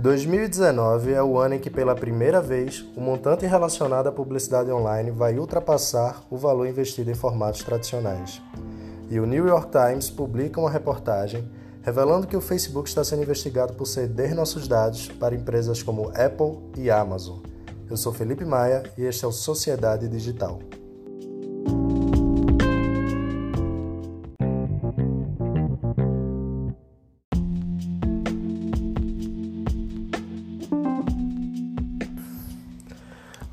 2019 é o ano em que, pela primeira vez, o montante relacionado à publicidade online vai ultrapassar o valor investido em formatos tradicionais. E o New York Times publica uma reportagem revelando que o Facebook está sendo investigado por ceder nossos dados para empresas como Apple e Amazon. Eu sou Felipe Maia e este é o Sociedade Digital.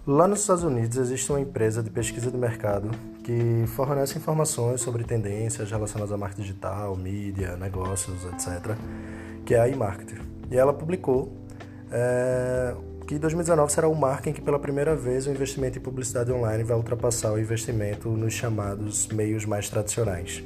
Lá nos Estados Unidos existe uma empresa de pesquisa de mercado que fornece informações sobre tendências relacionadas à marketing digital, mídia, negócios, etc., que é a eMarketer. E ela publicou é, que 2019 será o marco em que pela primeira vez o investimento em publicidade online vai ultrapassar o investimento nos chamados meios mais tradicionais.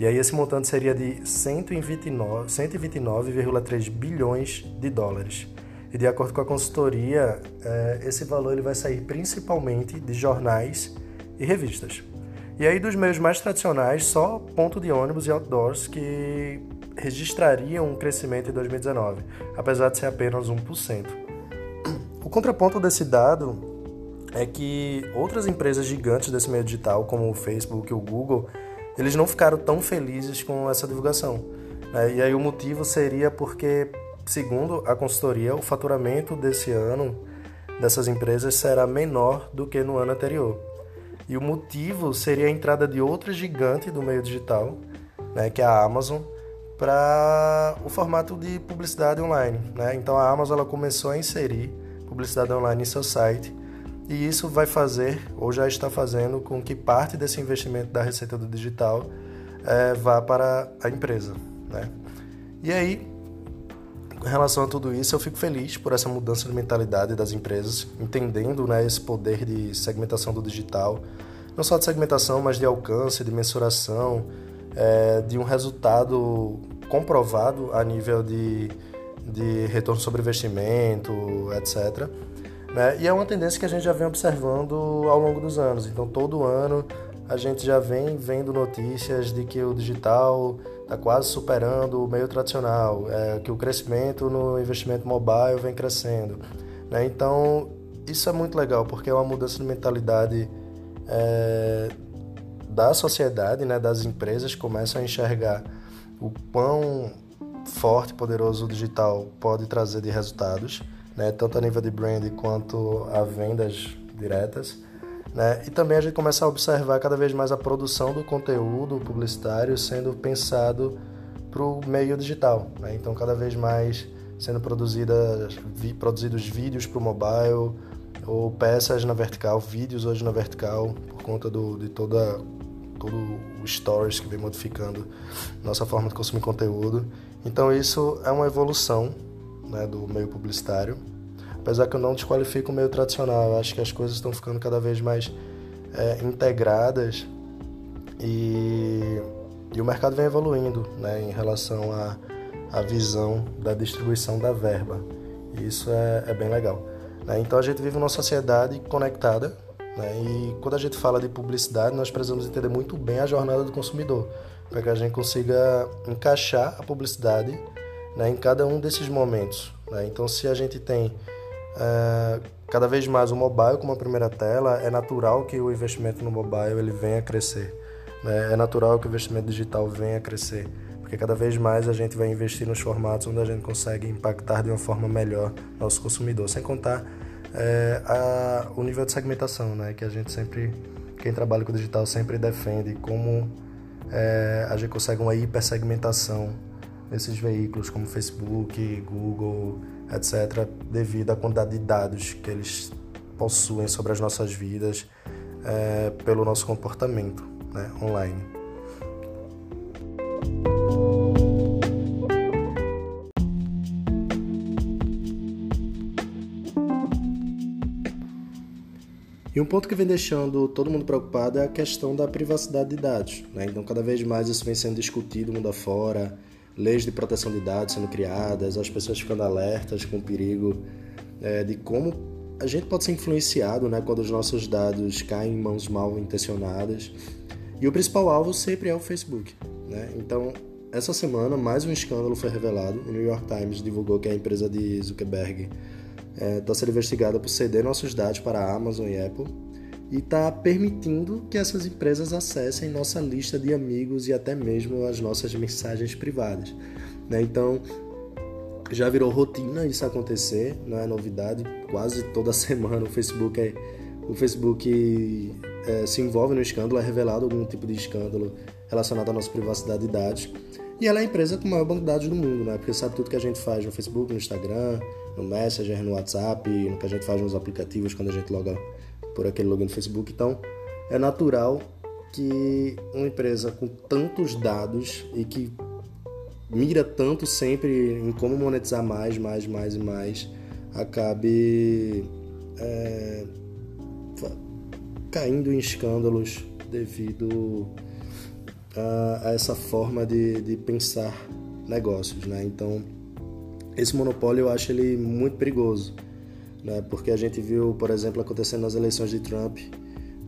E aí esse montante seria de 129,3 129, bilhões de dólares e de acordo com a consultoria, é, esse valor ele vai sair principalmente de jornais e revistas. E aí dos meios mais tradicionais, só ponto de ônibus e outdoors que registrariam um crescimento em 2019, apesar de ser apenas 1%. O contraponto desse dado é que outras empresas gigantes desse meio digital, como o Facebook e o Google, eles não ficaram tão felizes com essa divulgação. Né? E aí o motivo seria porque Segundo a consultoria, o faturamento desse ano dessas empresas será menor do que no ano anterior. E o motivo seria a entrada de outra gigante do meio digital, né, que é a Amazon, para o formato de publicidade online. Né? Então a Amazon ela começou a inserir publicidade online em seu site e isso vai fazer, ou já está fazendo, com que parte desse investimento da receita do digital é, vá para a empresa. Né? E aí, em relação a tudo isso, eu fico feliz por essa mudança de mentalidade das empresas, entendendo né, esse poder de segmentação do digital, não só de segmentação, mas de alcance, de mensuração, é, de um resultado comprovado a nível de, de retorno sobre investimento, etc. Né? E é uma tendência que a gente já vem observando ao longo dos anos. Então, todo ano a gente já vem vendo notícias de que o digital está quase superando o meio tradicional, é, que o crescimento no investimento mobile vem crescendo. Né? Então, isso é muito legal, porque é uma mudança de mentalidade é, da sociedade, né, das empresas, começam a enxergar o quão forte e poderoso o digital pode trazer de resultados, né, tanto a nível de brand quanto a vendas diretas. Né? E também a gente começa a observar cada vez mais a produção do conteúdo publicitário sendo pensado para o meio digital. Né? Então, cada vez mais sendo produzidas, vi, produzidos vídeos para o mobile ou peças na vertical, vídeos hoje na vertical, por conta do, de toda, todo o stories que vem modificando nossa forma de consumir conteúdo. Então, isso é uma evolução né, do meio publicitário apesar que eu não desqualifico o meio tradicional. Eu acho que as coisas estão ficando cada vez mais é, integradas e, e, o mercado vem evoluindo né, em relação à, à visão da distribuição da verba. E isso é, é bem legal. Né? Então a gente vive numa sociedade conectada né? e quando a gente fala de publicidade, nós precisamos entender muito bem a jornada do consumidor para que a gente consiga encaixar a publicidade né, em cada um desses momentos. Né? Então, se a gente tem é, cada vez mais o mobile como a primeira tela, é natural que o investimento no mobile ele venha a crescer. Né? É natural que o investimento digital venha a crescer, porque cada vez mais a gente vai investir nos formatos onde a gente consegue impactar de uma forma melhor nosso consumidor, sem contar é, a, o nível de segmentação, né? que a gente sempre, quem trabalha com o digital sempre defende como é, a gente consegue uma hipersegmentação nesses veículos como Facebook, Google, etc., devido à quantidade de dados que eles possuem sobre as nossas vidas é, pelo nosso comportamento né, online. E um ponto que vem deixando todo mundo preocupado é a questão da privacidade de dados. Né? Então, cada vez mais isso vem sendo discutido mundo afora, leis de proteção de dados sendo criadas, as pessoas ficando alertas com o perigo é, de como a gente pode ser influenciado né, quando os nossos dados caem em mãos mal intencionadas. E o principal alvo sempre é o Facebook. Né? Então, essa semana mais um escândalo foi revelado. O New York Times divulgou que a empresa de Zuckerberg está é, sendo investigada por ceder nossos dados para a Amazon e Apple e está permitindo que essas empresas acessem nossa lista de amigos e até mesmo as nossas mensagens privadas. Né? Então, já virou rotina isso acontecer, não é novidade. Quase toda semana o Facebook, é, o Facebook é, se envolve no escândalo, é revelado algum tipo de escândalo relacionado à nossa privacidade de dados. E ela é a empresa com o maior banco de dados do mundo, né? Porque sabe tudo que a gente faz no Facebook, no Instagram, no Messenger, no WhatsApp, no que a gente faz nos aplicativos quando a gente loga por aquele login no Facebook. Então, é natural que uma empresa com tantos dados e que mira tanto sempre em como monetizar mais, mais, mais e mais, acabe é, caindo em escândalos devido a, a essa forma de, de pensar negócios, né? Então, esse monopólio eu acho ele muito perigoso, né? Porque a gente viu, por exemplo, acontecendo nas eleições de Trump,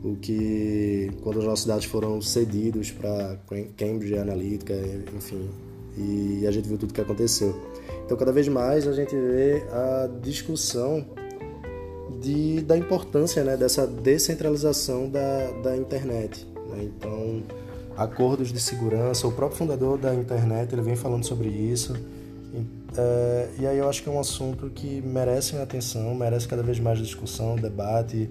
o que quando os nossos dados foram cedidos para Cambridge Analytica, enfim, e a gente viu tudo que aconteceu. Então, cada vez mais a gente vê a discussão de, da importância né, dessa descentralização da, da internet. Né? Então, acordos de segurança, o próprio fundador da internet ele vem falando sobre isso. E, é, e aí eu acho que é um assunto que merece atenção, merece cada vez mais discussão, debate,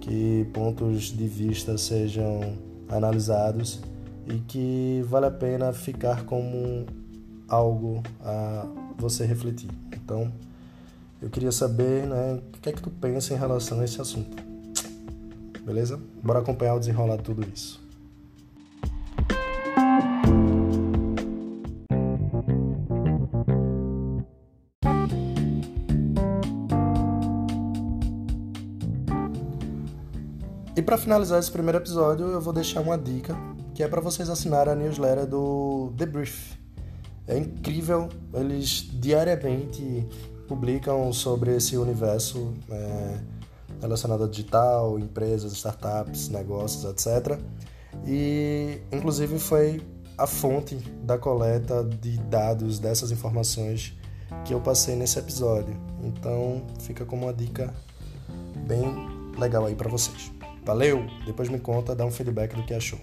que pontos de vista sejam analisados e que vale a pena ficar como algo a você refletir. Então, eu queria saber, né, o que é que tu pensa em relação a esse assunto. Beleza? Bora acompanhar o desenrolar de tudo isso. E para finalizar esse primeiro episódio, eu vou deixar uma dica que é para vocês assinarem a newsletter do The Brief. É incrível, eles diariamente publicam sobre esse universo é, relacionado a digital, empresas, startups, negócios, etc. E, inclusive, foi a fonte da coleta de dados dessas informações que eu passei nesse episódio. Então, fica como uma dica bem legal aí para vocês. Valeu! Depois me conta, dá um feedback do que achou.